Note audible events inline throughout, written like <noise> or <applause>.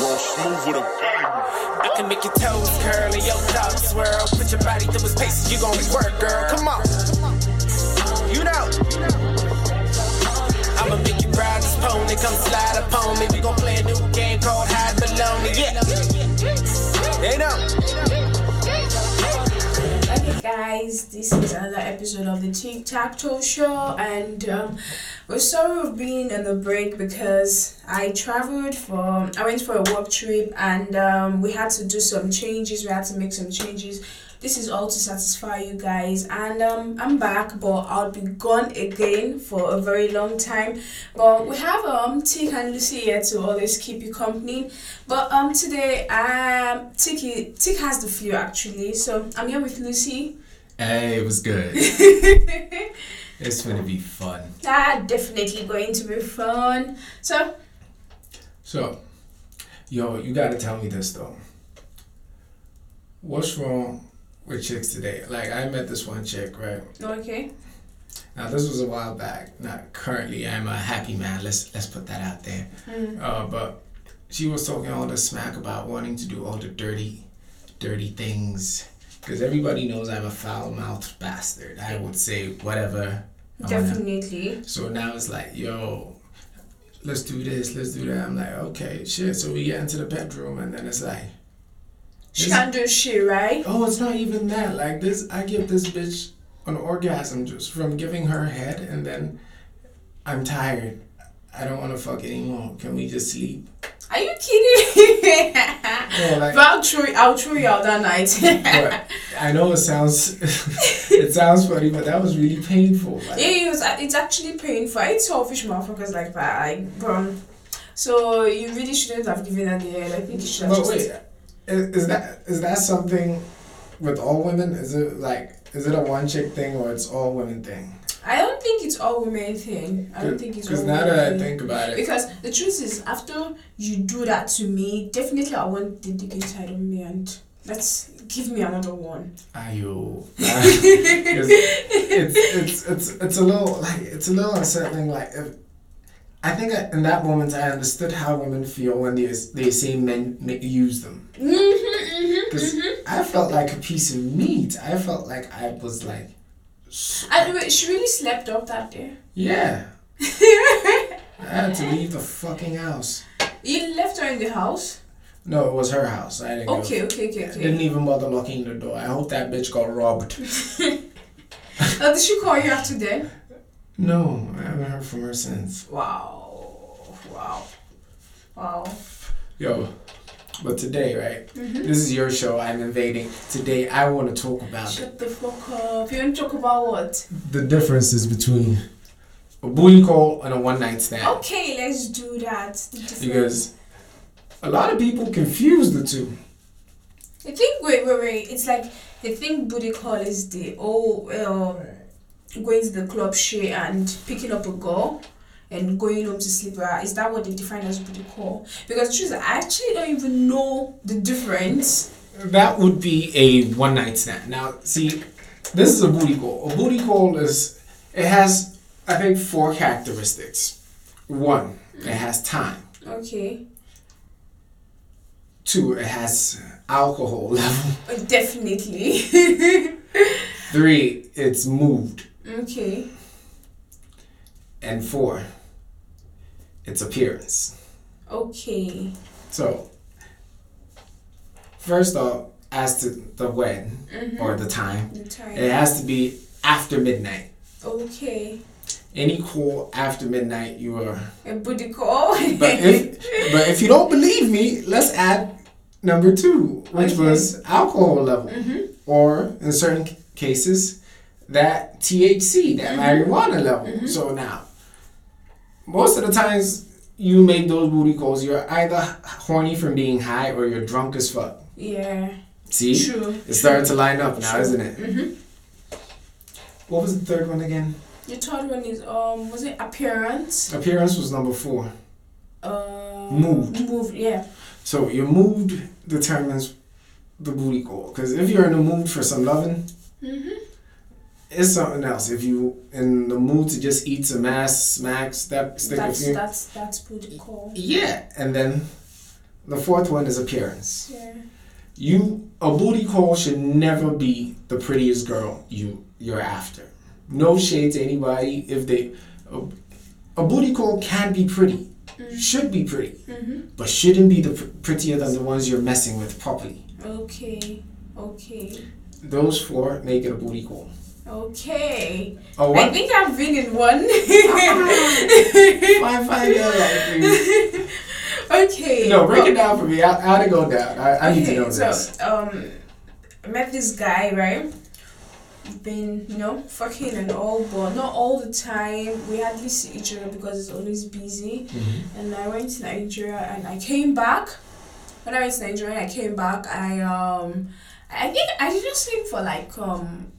Roll smooth with a bang. I can make your toes curl and your thoughts swirl. Put your body through its paces, you gon' work, girl. Come on. You know. I'ma make you ride this pony, come slide upon me. We gon' play a new game called Hide Baloney. Yeah. They know. Guys, this is another episode of the Tic Tac Toe Show, and um, we're sorry we've been on the break because I traveled for, I went for a work trip, and um, we had to do some changes. We had to make some changes. This is all to satisfy you guys, and um, I'm back, but I'll be gone again for a very long time. But we have um Tic and Luci here to always keep you company. But um today um Tic Tic has the flu actually, so I'm here with Luci. Hey, it was good. <laughs> it's gonna be fun. Ah, definitely going to be fun. So So, yo, you gotta tell me this though. What's wrong with chicks today? Like, I met this one chick, right? okay, Now, this was a while back. Not currently. I'm a happy man. Let's let's put that out there. Uh, but she was talking all the smack about wanting to do all the dirty, dirty things. Because everybody knows I'm a foul mouthed bastard. I would say whatever. Definitely. So now it's like, yo, let's do this, let's do that. I'm like, okay, shit. So we get into the bedroom, and then it's like, She this- can do shit, right? oh, it's not even that. Like this, I give this bitch an orgasm just from giving her head, and then I'm tired. I don't want to fuck anymore. Can we just sleep? Are you kidding? Yeah, like, but I'll throw you out that night. I know it sounds, <laughs> it sounds funny, but that was really painful. Like, Yeah, it was, it's actually painful. It's selfish motherfuckers like that. Like, um, so you really shouldn't have given her the head. I think you should have But just. wait, is, is that is that something with all women? Is it like is it a one chick thing or it's all women thing? I don't think it's all women thing. I don't think it's all Because now women that I think about it, Because the truth is, after you do that to me, definitely I want the dick inside of me and let's give me another one. ayo, <laughs> it's, it's it's it's a little like it's a little unsettling. Like if, I think I, in that moment I understood how women feel when they they say men use them. Mm-hmm, mm-hmm, Because I felt like a piece of meat. I felt like I was like, wait, she really slept up that day. yeah. <laughs> I had to leave the fucking house. You left her in the house? No, it was her house. I didn't go. Okay, okay, okay, I didn't even bother locking the door. I hope that bitch got robbed. <laughs> Now, did she call you after then? No, I haven't heard from her since. Wow. Wow. Wow. Yo, but today, right? Mm-hmm. This is your show. I'm invading. Today, I want to talk about Shut the fuck up. You want to talk about what? the differences between a booty call and a one night stand. Okay, let's do that. Because a lot of people confuse the two. I think wait wait wait. It's like they think booty call is the oh um going to the club shit and picking up a girl and going home to sleep. Is that what they define as booty call? Because truth, I actually don't even know the difference. That would be a one night stand. Now, see, this is a booty call. A booty call is, it has, I think, four characteristics. One, it has time. Okay. Two, it has alcohol <laughs> level. Uh, definitely. <laughs> Three, it's moved. Okay. And four, its appearance. Okay. So, first off, as to the when Mm-hmm. or the time, The time. it has to be after midnight. Okay. Any call after midnight, you are. A booty call. But if but if you don't believe me, let's add number two, which Okay. was alcohol level, mm-hmm. or in certain cases, that THC, that Mm-hmm. marijuana level. So now, most of the times you make those booty calls, you're either horny from being high or you're drunk as fuck. Yeah. See, True. it's starting to line up now, True. isn't it? Mm-hmm. What was the third one again? The third one is um was it appearance? Appearance was number four. Uh, Moved. Moved. Yeah. So your mood determines the booty call. Because if you're in the mood for some loving, Mm-hmm. It's something else. If you in the mood to just eat some ass, smacks, that stick a That's few. that's that's booty call. Yeah, and then The fourth one is appearance. Yeah. You a booty call should never be the prettiest girl you you're after. No shade to anybody if they a, a booty call can be pretty, should be pretty, Mm-hmm. but shouldn't be the pr- prettier than the ones you're messing with properly. Okay. Okay. Those four make it a booty call. Okay. I what? think I've been in one. Fine, girl, like okay. No, break well- it down for me. I, how'd it go down? I, I need to know Okay, so, this. um, I met this guy, right? Been, you know, fucking and all, but not all the time. We hardly see each other because it's always busy. Mhm. And I went to Nigeria and I came back. When I went to Nigeria and I came back, I, um, I think I didn't sleep for like, um,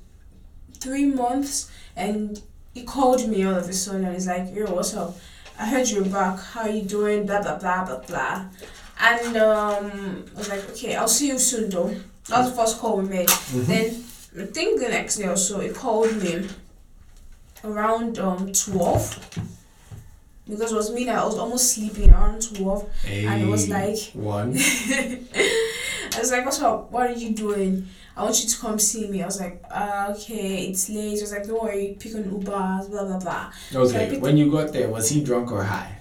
three months. And he called me all of a sudden and he's like, yo, what's up? I heard you're back. How you doing? Blah, blah, blah, blah, blah. And um, I was like, okay, I'll see you soon though. That was the first call we made. Mhm. Then I think the next day or so, he called me around um 12 because it was me that I was almost sleeping around 12. and it was like- one. <laughs> I was like, what's up? What are you doing? I want you to come see me. I was like, uh, okay, it's late. I was like, don't worry, pick an Uber, blah, blah, blah. Okay, when you got there, was he drunk or high?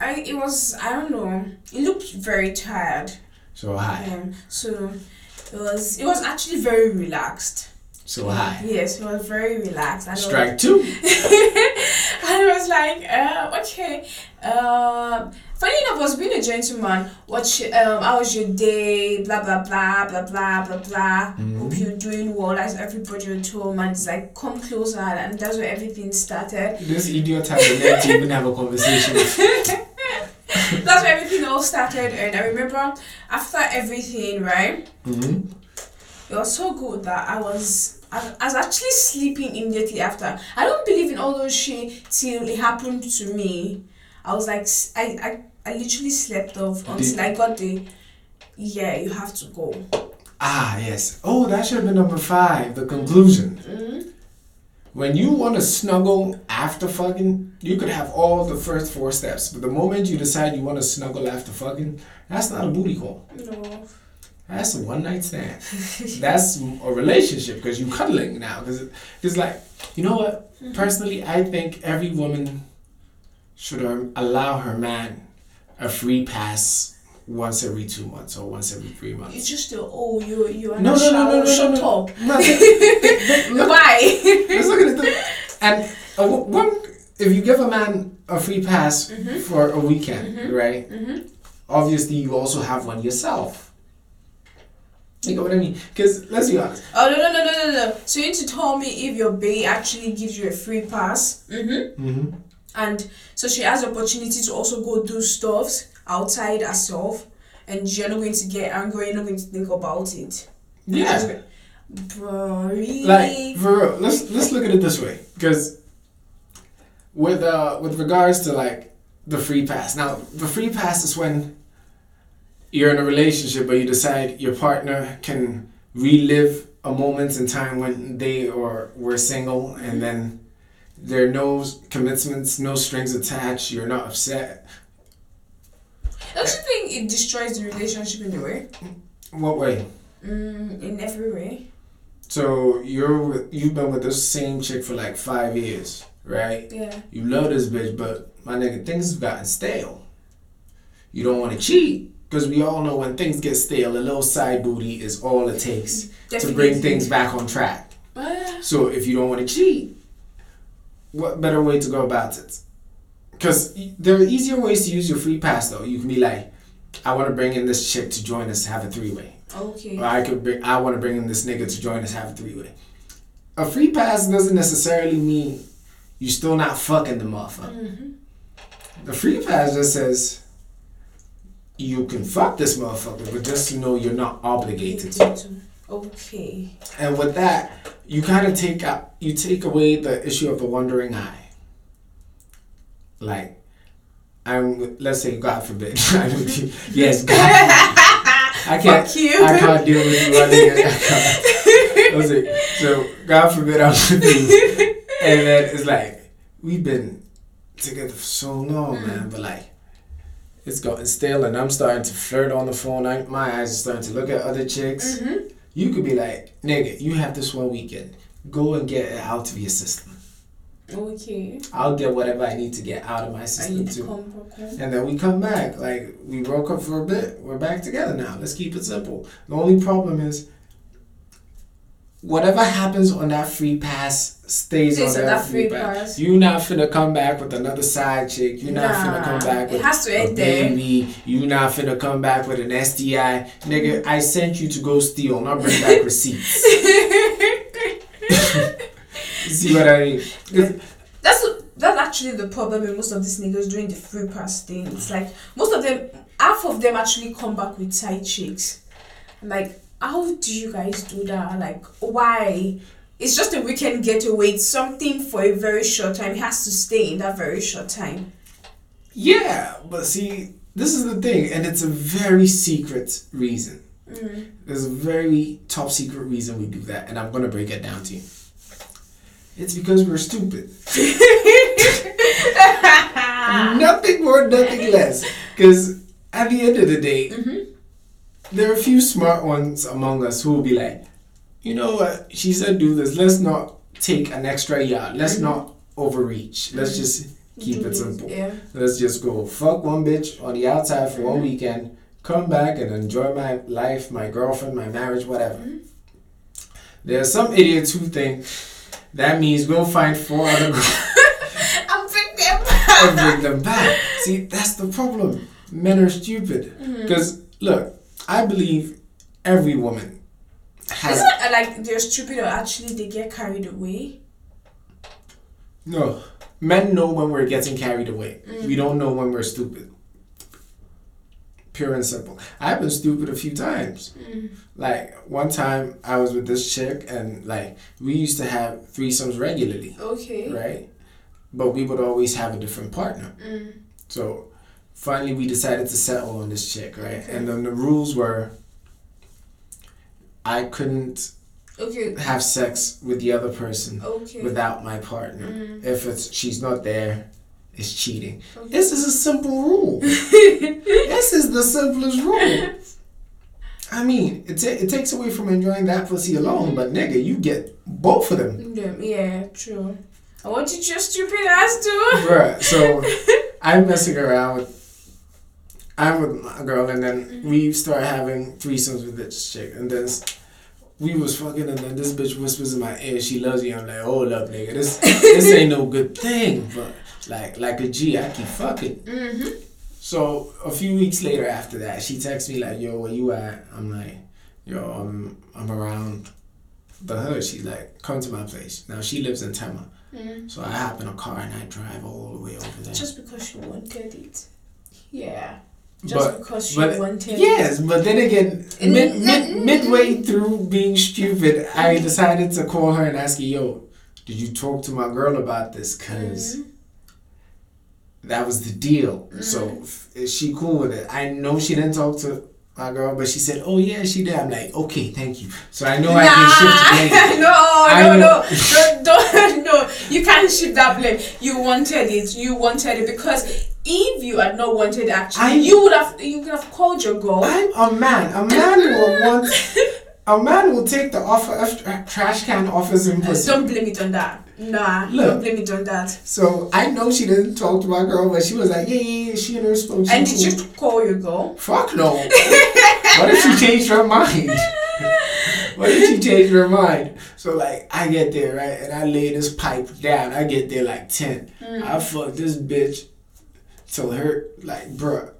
I, it was, I don't know, he looked very tired. So high. Um, so it was, it was actually very relaxed. So high. Yes, it was very relaxed. And it was- Strike two. <laughs> and I was like, uh, okay. Um, was being a gentleman. What? you- Um, how was your day? Blah blah blah blah blah blah blah. Mhm. Hope you're doing well. As everybody at home, and it's like, come closer, and that's where everything started. This idiot has the to even have a conversation. <laughs> <laughs> That's where everything all started, and I remember after everything, right? hmm It was so good that I was I, I was actually sleeping immediately after. I don't believe in all those shit till it happened to me. I was like I I, I literally slept off until I got the yeah you have to go. Ah, yes. Oh, that should have been number five, the conclusion. Mm-hmm. When you want to snuggle after fucking, you could have all the first four steps. But the moment you decide you want to snuggle after fucking, that's not a booty call. No. That's a one night stand. That's a relationship because you're cuddling now. Because it's like, you know what? Personally, I think every woman should um, allow her man a free pass once every two months or once every three It's months. just the oh you you are No, not no, no, no, no, shut no, up. No, look, <laughs> Why? let's look at it. And w- one, if you give a man a free pass Mhm. for a weekend, Mhm. right? mm-hmm. Obviously, you also have one yourself. You know what I mean? Because let's be honest. Oh no no no no no no. So you need to tell me if your bae actually gives you a free pass. Mm-hmm. Mm-hmm. And so she has the opportunity to also go do stuffs outside herself. And you're not going to get angry you're not going to think about it. Yeah. bro really? Like for real, let's let's look at it this way, because with uh with regards to like the free pass. Now the free pass is when you're in a relationship, but you decide your partner can relive a moment in time when they or were single, and then there are no commitments, no strings attached. You're not upset. don't you think it destroys the relationship in a way What way? mm, in every way So you're with, you've been with this same chick for like five years, right? yeah You love this bitch, but my nigga, things have gotten stale. You don't want to cheat because we all know when things get stale, a little side booty is all it takes to bring things back on track. Ah, So if you don't want to cheat, what better way to go about it? Because there are easier ways to use your free pass though. You can be like, I want to bring in this chick to join us to have a three way. okay Or I could bring, I want to bring in this nigga to join us have a three way. A free pass doesn't necessarily mean you're still not fucking the motherfucker. mm-hmm. The free pass just says you can fuck this motherfucker, but just to know you're not obligated to. Okay And with that, you kind of take out, you take away the issue of the wandering eye. Like, I'm, let's say, God forbid, <laughs> I'm with you. Yes, God. <laughs> I can't. Fuck you. I can't deal with you. I think I can't. Let's so God forbid I'm with you, and then it's like we've been together for so long, man. But like, it's gotten stale, and I'm starting to flirt on the phone. I, my eyes are starting to look at other chicks. Mm-hmm. You could be like, nigga, you have this one weekend. Go and get it out of your system. Okay. I'll get whatever I need to get out of my I system need to too. come. And then we come back. Like we broke up for a bit. We're back together now. Let's keep it simple. The only problem is whatever happens on that free pass stays on that, that free free pass. pass. You're not finna come back with another side chick. You're not finna come Nah, back it with has to a end there. baby. You're not finna come back with an STI. Nigga, I sent you to go steal, not bring back receipts. <laughs> See what I mean? That's that's actually the problem with most of these niggas doing the free pass thing. It's like most of them, half of them actually come back with side chicks. Like, how do you guys do that? Like, why? It's just a weekend getaway. It's something for a very short time. It has to stay in that very short time. Yeah, but see, this is the thing, and it's a very secret reason. Mm. There's a very top secret reason we do that, and I'm gonna break it down to you. It's because we're stupid. <laughs> nothing more, nothing less. Because at the end of the day, there are a few smart ones among us who will be like, you know what? She said do this. Let's not take an extra yard. Let's mm-hmm. not overreach. Let's mm-hmm. just keep it mm-hmm. simple. Yeah. Let's just go fuck one bitch on the outside for one weekend, come back and enjoy my life, my girlfriend, my marriage, whatever. There are some idiots who think that means go find four other girls <laughs> I'm thinking. <laughs> and bring them back. See, that's the problem. Men are stupid. Because, look, I believe every woman has. Isn't it uh, like they're stupid or actually they get carried away? No. Men know when we're getting carried away. We mm. don't know when we're stupid. Pure and simple. I've been stupid a few times. Mm. Like one time I was with this chick and like we used to have threesomes regularly, Okay. right? But we would always have a different partner. Mm. So finally we decided to settle on this chick, right? And then the rules were I couldn't Okay. have sex with the other person Okay. without my partner. Mm. If it's she's not there, it's cheating. Okay. This is a simple rule. <laughs> this is the simplest rule. I mean, it, ta- it takes away from enjoying that pussy alone, but nigga, you get both of them. Yeah, yeah, true. I want you your stupid ass to. Bruh, so <laughs> I'm messing around with I'm with my girl and then we start having threesomes with this chick and then we was fucking and then this bitch whispers in my ear she loves you. I'm like, hold up nigga, this this <laughs> ain't no good thing. But like like a G, I keep fucking. Mm-hmm. So a few weeks later after that, she texts me like, "Yo, where you at?" I'm like, "Yo, I'm I'm around the hood." She's like, "Come to my place." Now she lives in Tema, Mm. so I hop in a car and I drive all the way over there. Just because you wanted it. Yeah. Just but because you but wanted yes, but then again, mid, mid, mm, midway through being stupid, I decided to call her and ask her, "Yo, did you talk to my girl about this? Cause." Mm. that was the deal. Mm. So is she cool with it? I know she didn't talk to my girl, but she said, "Oh yeah, she did." I'm like, "Okay, thank you." So I know I can shift <laughs> blame. no, I no, know. no, don't, don't, <laughs> no. You can't shift that blame. You wanted it. You wanted it because if you had not wanted actually, I- you would have, you could have called your girl. I'm a man. A man will want. A man will take the offer of tra- trash can off his own pussy. Don't blame it on that. Nah, Look. don't blame it on that. So I know she didn't talk to my girl, but she was like, "Yeah, yeah, yeah." She and her spoke. And did cool. you call your girl? Fuck no. what if she <laughs> changed her mind? what if she changed her mind? So like I get there, right, and I lay this pipe down. I get there like ten. Hmm. I fuck this bitch till her like bruh.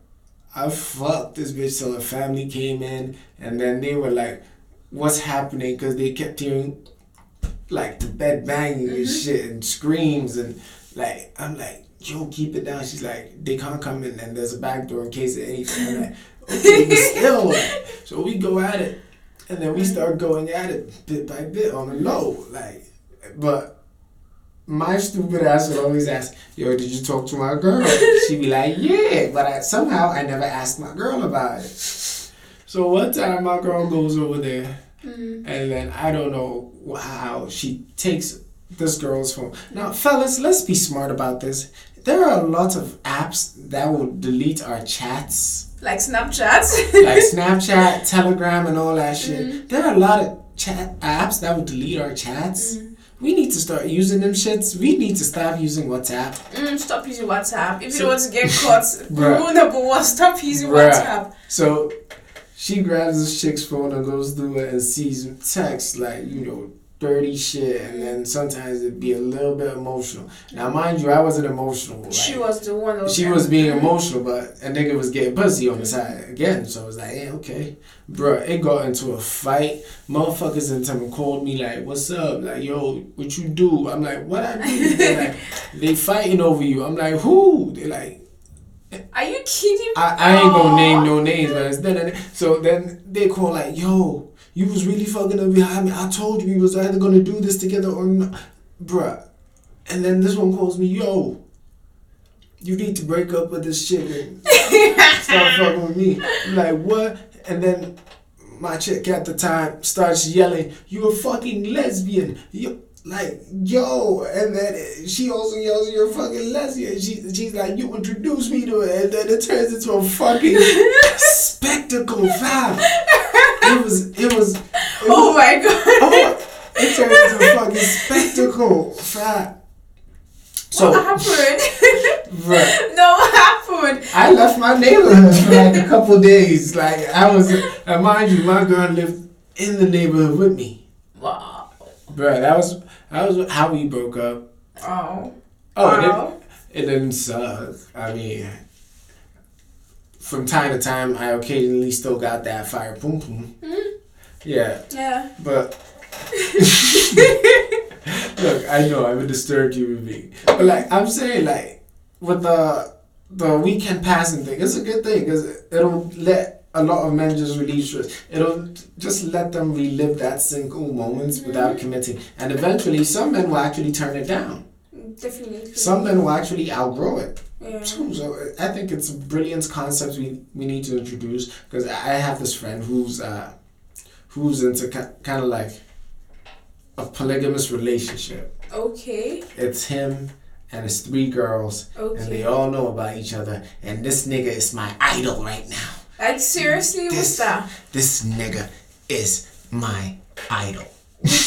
I fucked this bitch till her family came in and then they were like, What's happening? Because they kept hearing like the bed banging and mm-hmm. shit and screams and like I'm like, yo, keep it down. She's like, they can't come in and there's a back door in case of anything. I'm like, okay, but <laughs> still like, so we go at it. And then we start going at it bit by bit on the low. Like but my stupid ass would always ask, yo, did you talk to my girl? <laughs> She'd be like, yeah, but I, somehow I never asked my girl about it. So one time my girl goes over there, mm. and then I don't know how she takes this girl's phone. Now, fellas, let's be smart about this. there are a lot of apps that will delete our chats, Like Snapchat. like <laughs> Snapchat, Telegram, and all that shit. Mm-hmm. There are a lot of chat apps that will delete our chats. Mm. We need to start using them shits. We need to stop using WhatsApp. Mm, stop using WhatsApp. If you So- don't want to get caught, <laughs> rule number one, stop using Bruh. WhatsApp. So she grabs this chick's phone and goes through it and sees text like, you know, dirty shit. And then sometimes it'd be a little bit emotional. Now, mind you, I wasn't emotional. Like, She was the one that she was being emotional, but a nigga was getting pussy on the side again. So I was like, yeah, okay. bro. it got into a fight. Motherfuckers in time called me like, what's up? Like, yo, what you do? I'm like, what I do? They're <laughs> like, they fighting over you. I'm like, who? They're like, Are you kidding? I, I ain't gonna name no names, but it's then so then they call like, yo, you was really fucking up behind me. I told you we was either gonna do this together or not, bruh. And then this one calls me, yo, you need to break up with this chick and start fucking with me. I'm like, what? And then my chick at the time starts yelling, you a fucking lesbian. You like, yo, and then she also yells, you're a fucking lesbian. She, she's like, you introduced me to it, and then it turns into a fucking <laughs> spectacle, fam. It was, it was, it Oh was- my god. oh, it turned into a fucking spectacle, fam. So, what happened? bruh, <laughs> no, what happened? I left my neighborhood for like a couple days. Like I was, and mind you, my girl lived in the neighborhood with me, Wow. bruh. That was that was how we broke up. Oh. Oh, wow. it didn't suck. I mean, from time to time, I occasionally still got that fire boom boom. Mm-hmm. Yeah, Yeah. but <laughs> look, I know I would disturb you with me, but like I'm saying, like with the the weekend passing thing, it's a good thing because it'll let a lot of men just release stress. It'll just let them relive that single moments without mm-hmm. committing, and eventually, some men will actually turn it down. Definitely. Some men will actually outgrow it. Yeah. So I think it's a brilliant concept we, we need to introduce because I have this friend who's uh, who's into kind of like a polygamous relationship. Okay. It's him and his three girls, and they all know about each other. And this nigga is my idol right now. Like seriously, what's that? This nigga is my idol.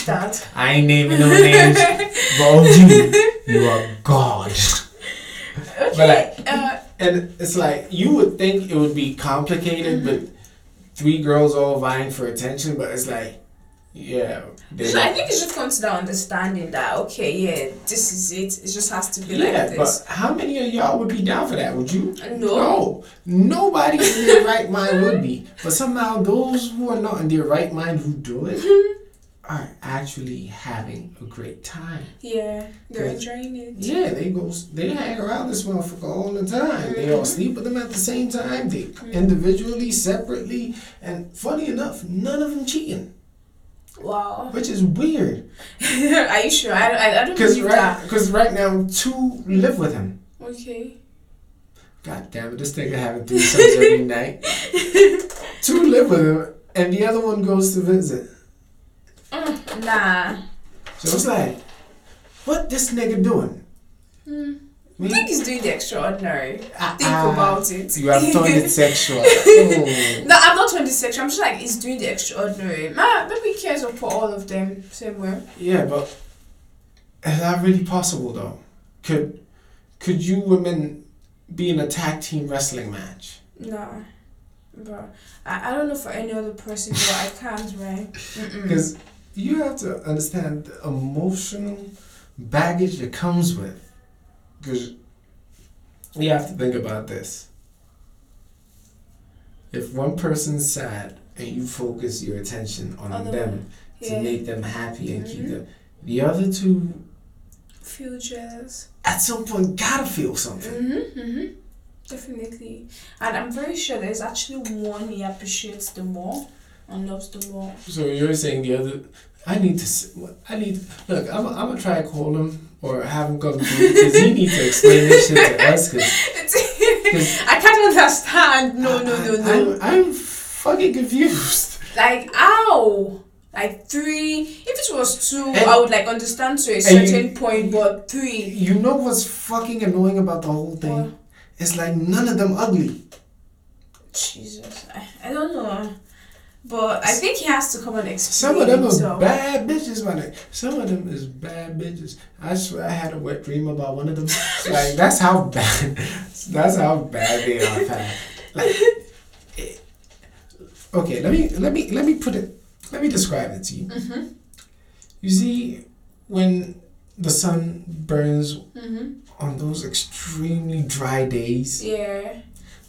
That? I ain't naming no names, but you, you are God. Okay. But like, uh, And it's like you would think it would be complicated, but three girls all vying for attention. But it's like, yeah, so I think it's just come to that understanding that okay, yeah, this is it. It just has to be yeah. like this. But how many of y'all would be down for that? Would you? No. No, nobody in their right mind would be. But somehow those who are not in their right mind who do it <laughs> are actually having a great time. Yeah, they're enjoying it. Yeah, they go, they hang around this motherfucker all the time. They all mm-hmm. sleep with them at the same time. They mm-hmm. individually, separately, and funny enough, none of them cheating, Wow. which is weird. <laughs> Are you sure? I, I, I don't Cause believe right, cause right now two live with him. Okay. God damn it, this nigga having threesomes every <laughs> night. Two live with him, and the other one goes to visit. Mm, nah. So it's like, what this nigga doing? Hmm. I think he's doing the extraordinary. Ah, Think ah, about it. You have turned it <laughs> sexual. <laughs> Oh. No, I'm not trying to sexual. I'm just like he's doing the extraordinary. Man, maybe he cares for all of them same way. Yeah, but is that really possible though? Could could you women be in a tag team wrestling match? No, bro. I, I don't know for any other person, but I can't, right? <laughs> Because you have to understand the emotional baggage that comes with. Because you have to think about this. If one person's sad and you focus your attention on the them to make them happy and keep Mhm. them, the other two Feel jealous. at some point gotta feel something. Mm-hmm, mm-hmm. Definitely. And I'm very sure there's actually one he appreciates the more and loves the more. So you're saying the other? I need to. I need. Look, I'm. I'm gonna try to call him or have him come because he needs to explain this shit to us. Cause <laughs> I can't understand. No, no, no, no. I'm, I'm fucking confused. Like, ow! Like three. If it was two, And- I would like understand to a certain you- point, but three. You know what's fucking annoying about the whole thing? What? It's like none of them ugly. Jesus, I, I don't know. But I think he has to come and explain. Some of them are himself. bad bitches, my man. Some of them is bad bitches. I swear I had a wet dream about one of them. <laughs> like that's how bad. That's how bad they are. Like, it- okay, let me let me let me put it. Let me describe it to you. Mm-hmm. You see, when the sun burns Mm-hmm. on those extremely dry days Yeah.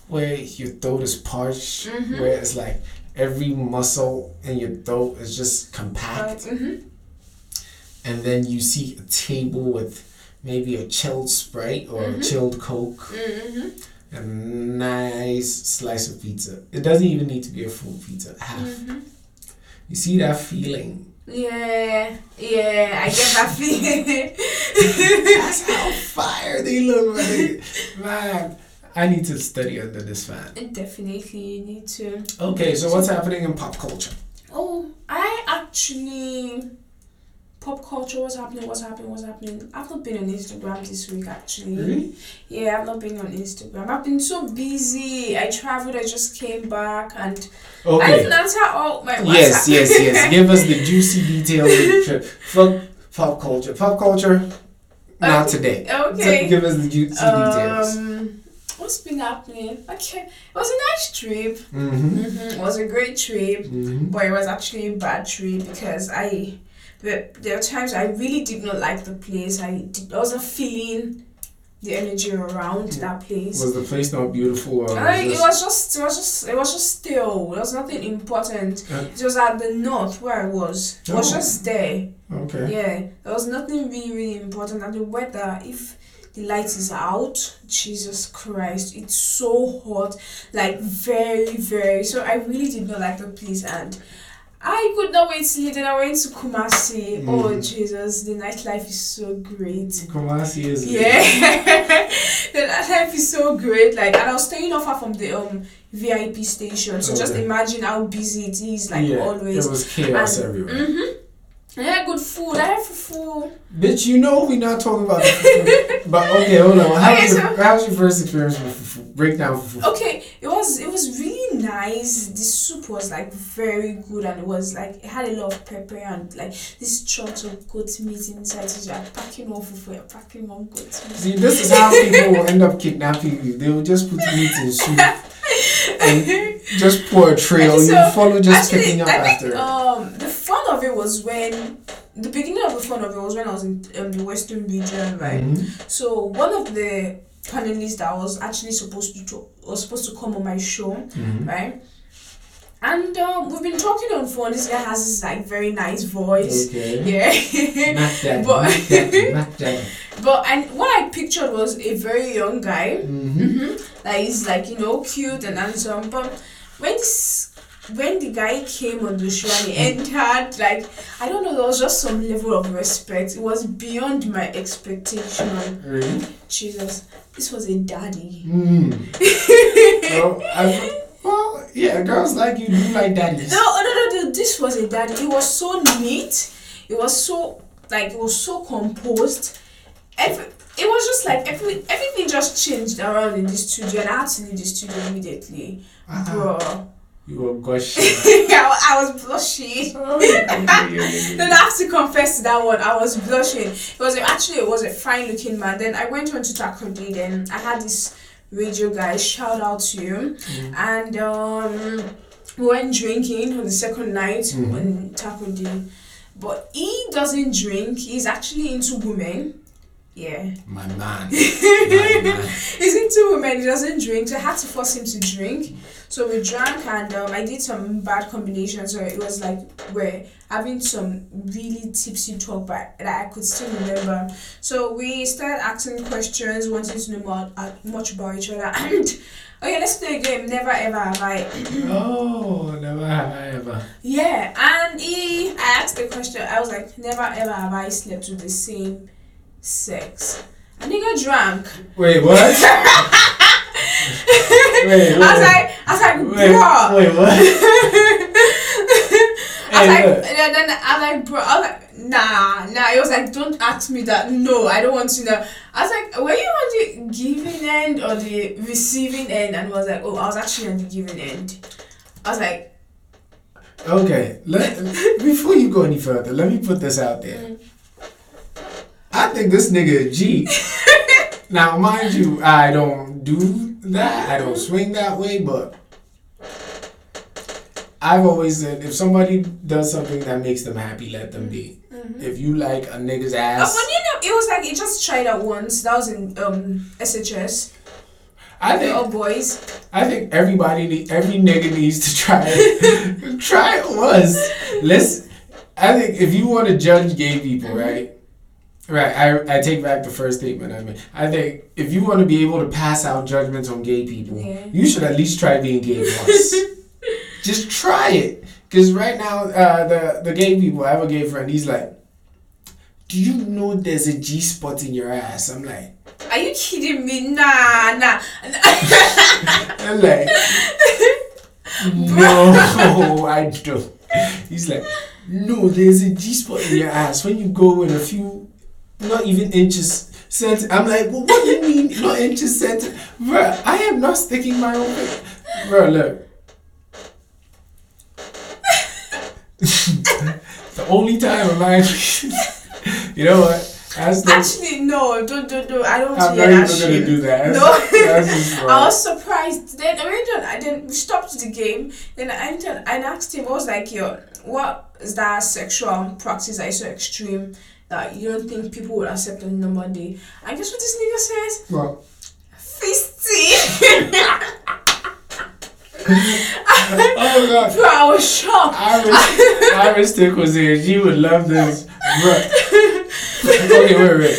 where your throat is parched, Mhm. where it's like every muscle in your throat is just compact, Mm-hmm. and then you see a table with maybe a chilled Sprite or a Mhm. chilled Coke, Mm-hmm. a nice slice of pizza. It doesn't even need to be a full pizza, half. Mm-hmm. You see that feeling? Yeah, yeah, I get that <laughs> feeling. That's how fire they look, man. man. I need to study under this fan. Definitely, you need to. Okay, so what's happening in pop culture? Oh, I actually pop culture. What's happening? What's happening? What's happening? I've not been on Instagram this week actually. Really? Yeah, I've not been on Instagram. I've been so busy. I traveled. I just came back, and I Okay. didn't answer all my WhatsApp. Yes, yes, yes. <laughs> Give us the juicy details of the trip. Fuck pop culture. Pop culture, not today. okay. So give us the juicy details. Um, What's been happening? Okay, it was a nice trip. Mm-hmm. hmm It was a great trip. Mm-hmm. but it was actually a bad trip because I there, there were times I really did not like the place. I did, I wasn't feeling the energy around that place. Was the place not beautiful or I, was it was just it was just it was just still. There was nothing important. Uh, It was at the north where I was. It was Oh. just there. okay. Yeah, there was nothing really really important. And the weather, if the light is out, Jesus Christ, it's so hot, like very very. So I really did not like the place and. I could not wait till then I went to Kumasi. Oh Mhm. Jesus, the nightlife is so great. Kumasi is Yeah, <laughs> the nightlife is so great. Like, and I was staying far from the um VIP station, so just imagine how busy it is. Like yeah, always. There was chaos And- everywhere. Mm-hmm. I had good food. I had food. Bitch, you know we're not talking about. <laughs> But okay, hold on. How Okay, was, so- your, how was your first experience with fufu? Break down fufu. Okay, it was it was really nice. The soup was like very good, and it was like it had a lot of pepper and like this chunks of goat meat inside. So you're packing one fufu, you're packing one goat meat. See, this is how people will end up kidnapping you. They will just put meat in soup <laughs> and just pour a trail. Okay, you follow just Actually, picking up I after. think um the fun of it was when the beginning of the fun of it was when I was in um, the Western region, right? Mhm. So one of the panelists that was actually supposed to to- was supposed to come on my show, Mhm. right? And um, we've been talking on phone. This guy has this like very nice voice. Okay. Yeah. Mac <laughs> But- Mac Daddy, Mac Daddy. <laughs> but and what I pictured was a very young guy. Mm-hmm. Mm-hmm. Like he's like you know cute and handsome. But when this, when the guy came on the show and he entered, like I don't know, there was just some level of respect. It was beyond my expectation. Really? Jesus, this was a daddy. Mm. <laughs> well, I, well, yeah, girls like you do like daddies. No, no, no, no. This was a daddy. It was so neat. It was so like it was so composed. Every it was just like every everything just changed around in the studio, and I had to leave the studio immediately, Uh-uh. bro. You were gushing. <laughs> I, I was blushing. <laughs> <laughs> Then I have to confess to that one. I was blushing. It was actually it was a fine looking man. Then I went on to Takodi. Then I had this radio guy. Shout out to you. Mm. And um, we went drinking on the second night Mhm. on Takodi. But he doesn't drink. He's actually into women. Yeah. My man. My man. He's into women. He doesn't drink. So I had to force him to drink. So we drank and um, I did some bad combinations. So it was like we're having some really tipsy talk, but that I could still remember. So we started asking questions, wanting to know more, uh, much about each other. And okay, let's play a game. Never ever have I. <clears throat> Oh, never have I ever. Yeah, and he, I asked the question. I was like, never ever have I slept with the same sex. And he got drunk. Wait, what? <laughs> wait, I was like, was like, wait, bro. wait, what? I <laughs> I was Hey, like, look. and then I'm like, bro, I was like, nah, nah. It was like, don't ask me that. No, I don't want to know. I was like, were you on the giving end or the receiving end? And he was like, oh, I was actually on the giving end. I was like, Okay, let, before you go any further, let me put this out there. I think this nigga a G. <laughs> now, mind you, I don't do that. I don't swing that way, but I've always said if somebody does something that makes them happy, let them be. If you like a nigga's ass, but you know, it was like, it just tried out once. That was in um SHS. I think old boys. I think everybody, need, every nigga needs to try it. <laughs> try it once. Let's. I think if you want to judge gay people, right? Right. I, I take back the first statement I made. I think if you want to be able to pass out judgments on gay people, Yeah. you should at least try being gay once. <laughs> Just try it. Because right now, uh, the, the gay people, I have a gay friend, he's like, Do you know there's a G spot in your ass? I'm like, Are you kidding me? Nah, nah. <laughs> I'm like, <laughs> no, <laughs> I don't. He's like, no, there's a G spot in your ass when you go in a few, not even inches. Cent- I'm like, well, what do you mean, not inches center? Bruh, I am not sticking my own finger. Bruh, look. <laughs> the only time I'm actually, <laughs> you know what? That's the, Actually, no, don't, don't, don't. I don't I'm not even gonna do that. That's, No. <laughs> that's. I was surprised. Then I went on. I then we stopped the game. Then I went on and asked him, "What was like "Yo, what is that sexual practice that is so extreme that you don't think people would accept on normal day?" And guess what this nigga says? Well, Fisty. Oh god. <laughs> Bro, I was shocked. Iris, Iris Tic was here. She would love this. Bruh. Okay, wait, wait.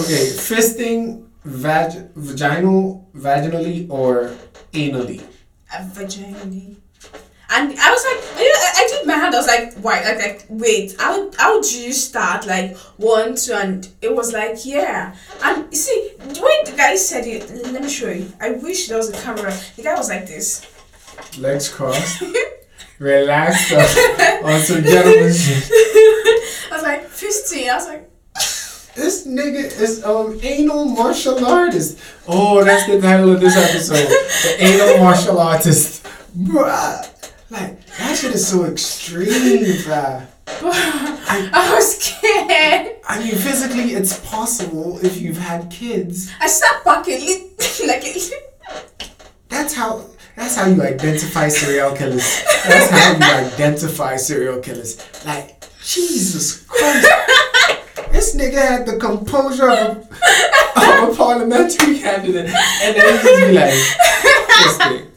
Okay, fisting vag- vaginal, vaginally or anally? Uh, vaginally. And I was like, I, did my hand. I was like, why? Like, like, wait. How how do you start? Like one, two, and it was like, yeah. And you see, the way the guy said it, let me show you. I wish there was a camera. The guy was like this. Legs crossed. <laughs> Relaxed <laughs> some gentleman. <laughs> I was like, fifteen. I was like, This nigga is um anal martial artist. Oh, that's the title of this episode. The anal martial artist. Bruh. Like, that shit is so extreme, bruh. <laughs> I was scared. I mean, physically, it's possible if you've had kids. I sat fucking lit <laughs> like a That's how. That's how you identify serial killers. That's how you identify serial killers. Like Jesus Christ, this nigga had the composure of a, of a parliamentary candidate, and then he just be like, this thing.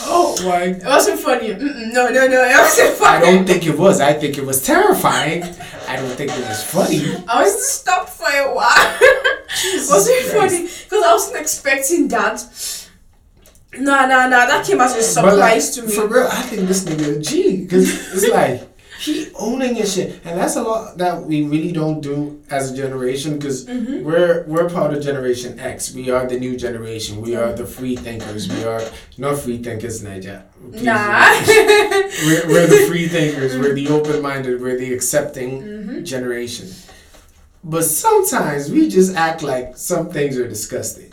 Oh my! It wasn't funny. Mm-mm, no, no, no. It wasn't funny. I don't think it was. I think it was terrifying. I don't think it was funny. I was stopped for a while. it wasn't Christ. funny because I wasn't expecting that. Nah, nah, nah. That came as a But, like, surprise to me. For real, I think this nigga a G. Because it's like, he owning his shit. And that's a lot that we really don't do as a generation because Mm-hmm. we're, we're part of Generation X. We are the new generation. We are the free thinkers. We are not free thinkers, Niger. Please, Nah. <laughs> we're, we're the free <laughs> thinkers. We're the open minded. We're the accepting Mm-hmm. generation. But sometimes we just act like some things are disgusting.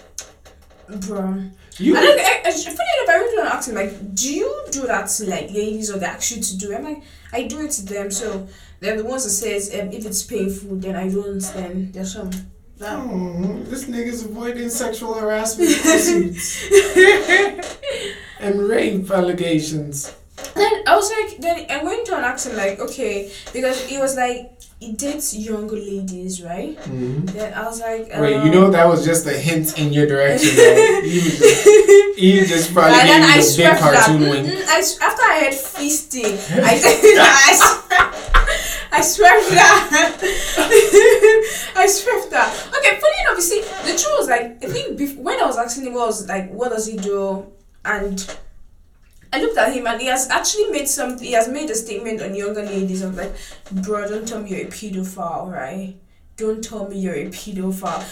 Bro. You, And like, I, I, funny enough, I want to ask him, like, do you do that to, like, ladies or they ask you to do it? I'm like, I do it to them, so they're the ones that says, um, if it's painful, then I don't, then there's some. That. Oh, this nigga's avoiding sexual harassment <laughs> lawsuits <laughs> and rape allegations. Then I was like, then I went to an accent like, okay, because it was like, it dates younger ladies, right? Mhm. Then I was like, Wait, um, you know that was just a hint in your direction. He was just, he was <laughs> just probably and then you I the big that. cartoon Mm, wing. I after I had feasting, <laughs> I <laughs> I, I swept that. I swept that. Okay, funny enough, you see, the truth was like I think when I was asking him, was like, what does he do, and I looked at him and he has actually made some. He has made a statement on younger ladies. I'm like, bro, don't tell me you're a pedophile, right? don't tell me you're a pedophile.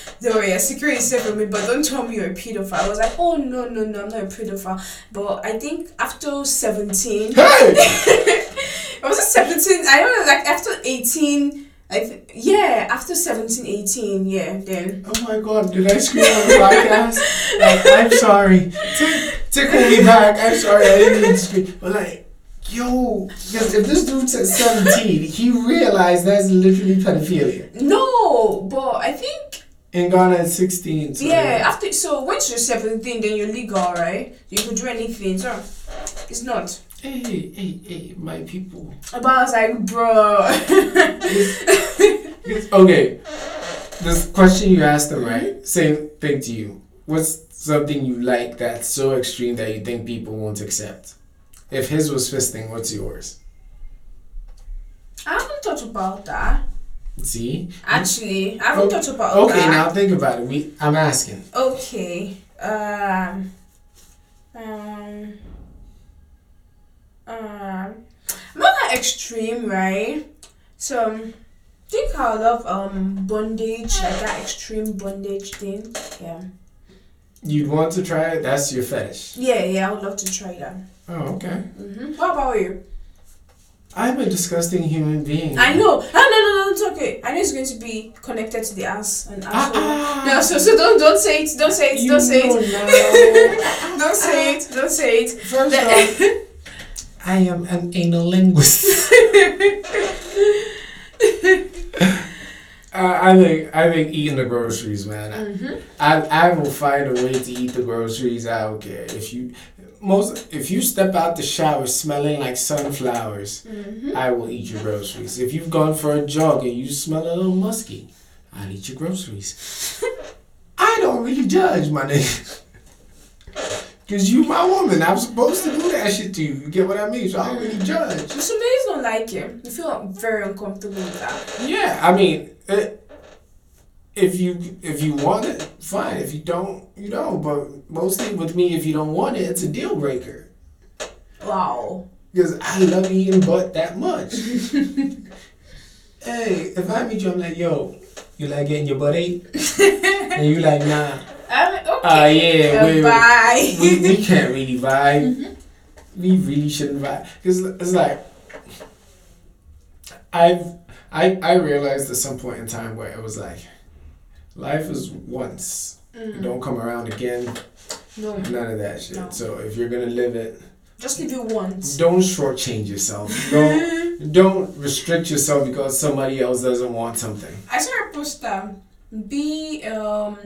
A secret is safe for me, but don't tell me you're a pedophile. I was like, oh no no no, I'm not a pedophile. But I think after seventeen, Hey! <laughs> was it seventeen? I don't know, like after eighteen. I th- yeah, after 17, 18, yeah, then. Oh my god, did I scream on the podcast? Like, I'm sorry. T- tickle me back. I'm sorry, I didn't mean to scream. But like, yo, because if this dude said 17, he realized that's literally pedophilia. No, but I think In Ghana, it's 16. So yeah. After so once you're seventeen, then you're legal, right? You could do anything. So it's not. Hey, hey, hey, my people. But I was like, bro. Okay, this question you asked them, right? Same thing to you. What's something you like that's so extreme that you think people won't accept? If his was fisting, what's yours? I haven't thought about that. See? Actually, I haven't thought about Okay, that. now think about it. We, I'm asking. Okay. Um. Um. Um. Not that extreme, right? So, think I love um bondage, like that extreme bondage thing. Yeah. You'd want to try it. That's your fetish. Yeah, yeah. I would love to try that. Oh, okay. hmm What about you? I'm a disgusting human being. I know. Ah, no, no, no, it's okay. I know it's going to be connected to the ass and Ah, asshole. ah. No, so so don't don't say it. Don't say it. Don't say it. <laughs> Don't say it. Don't say it. First off, I am an anal linguist. <laughs> <laughs> I I think I think eating the groceries, man. Mm-hmm. I I will find a way to eat the groceries. I don't care if you most if you step out the shower smelling like sunflowers. Mm-hmm. I will eat your groceries. If you've gone for a jog and you smell a little musky, I'll eat your groceries. <laughs> I don't really judge, my nigga. <laughs> Cause you my woman. I'm supposed to do that shit to you. You get what I mean? So I don't really judge. Some ladies don't like it. They feel very uncomfortable with that. Yeah, I mean, it, if you if you want it, fine. If you don't, you don't. But mostly with me, if you don't want it, it's a deal breaker. Wow. Because I love eating butt that much. <laughs> hey, if I meet you, I'm like, yo, you like getting your butt ate? <laughs> and you like, nah. I'm like, okay. Yeah, uh, wait. bye. we, we <laughs> can't really vibe. We really shouldn't vibe. Because it's like, I've, I, I realized at some point in time where it was like, life is once. It don't come around again. no, None of that shit. No. So if you're gonna live it, just leave it once. don't shortchange yourself. Don't <laughs> don't restrict yourself because somebody else doesn't want something. I saw a poster. Be um,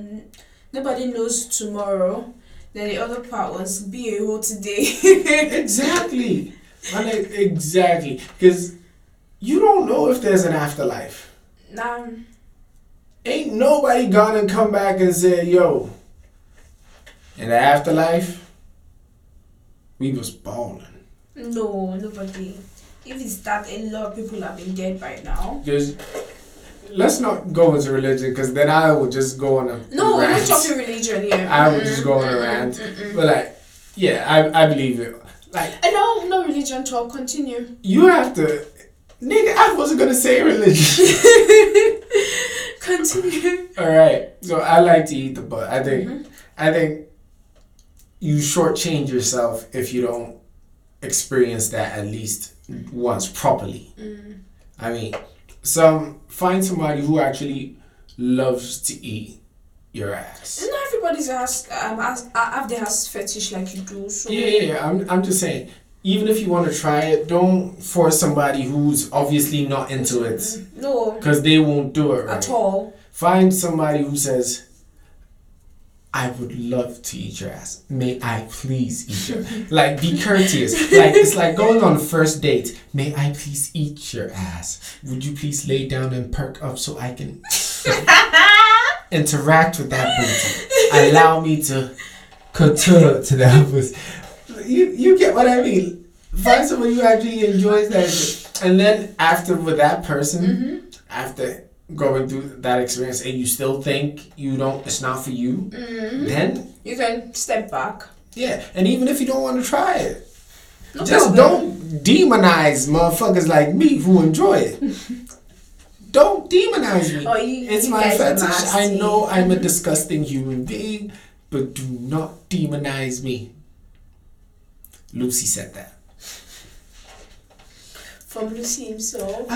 nobody knows tomorrow. Then the other part was be a hoe today. <laughs> Exactly. Exactly. Because you don't know if there's an afterlife. nah, Ain't nobody gonna come back and say, yo, in the afterlife, we was balling. no, nobody. If it's that, a lot of people have been dead by now. Because let's not go into religion because then I will just go on a No, we're not talking religion here. I would just go on a rant. But like, yeah, I, I believe it. Like, And no, no religion talk. Continue. you have to, nigga, I wasn't gonna say religion. <laughs> Continue. All right. So I like to eat the butt. I think Mm-hmm. I think you shortchange yourself if you don't experience that at least once properly. Mm. I mean, some find somebody who actually loves to eat your ass. Not everybody's ass um uh, have the ass fetish like you do. So Yeah, yeah, yeah. I'm, I'm just saying. Even if you want to try it, don't force somebody who's obviously not into it mm-hmm. no, because they won't do it right. at all. Find somebody who says, I would love to eat your ass. May I please eat your <laughs> like be courteous. Like it's like going on a first date. May I please eat your ass? Would you please lay down and perk up so I can <laughs> interact with that booty? Allow me to couture to that booty. You you get what I mean? Find someone who actually enjoys that. And then after with that person, mm-hmm. after going through that experience and you still think you don't it's not for you, mm-hmm. then You can step back. yeah. And even if you don't want to try it, No just problem. don't demonize motherfuckers like me who enjoy it. <laughs> don't demonize me. Oh, you- it's you my fetish. I know I'm a <laughs> disgusting human being, but do not demonize me. Luci said that. From Luci himself.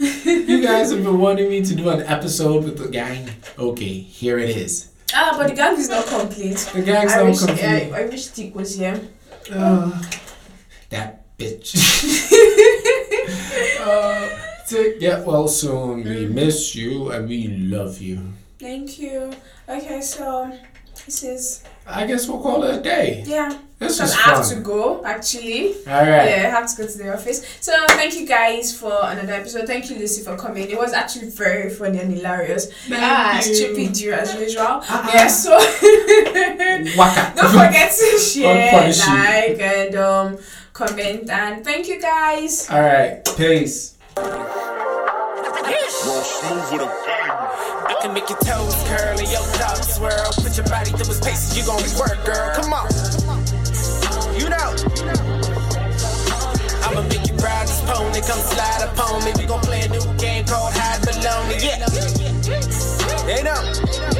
You guys have been wanting me to do an episode with the gang. Okay, here it is. Ah, but the gang is not complete. The gang's I not wish, complete. I, I wish Tic was here. Uh, that bitch. <laughs> uh, to get well soon. We miss you and we love you. Thank you. Okay, so this is I guess we'll call it a day. yeah. This Because is I have to go actually. All right. Yeah, I have to go to the office. So thank you guys for another episode. Thank you, Luci, for coming. It was actually very funny and hilarious. Thank ah, you. stupid you as usual. Ah, Yeah, so <laughs> don't forget to <laughs> share, like, and um, comment. And thank you guys. All right. Peace. I can make your toes curl and your top swirl. Put your body through a paces, you gon' work, girl. Come on. You know. I'ma make you ride this pony, come slide upon me. We gon' play a new game called Hide Baloney. Yeah. They no.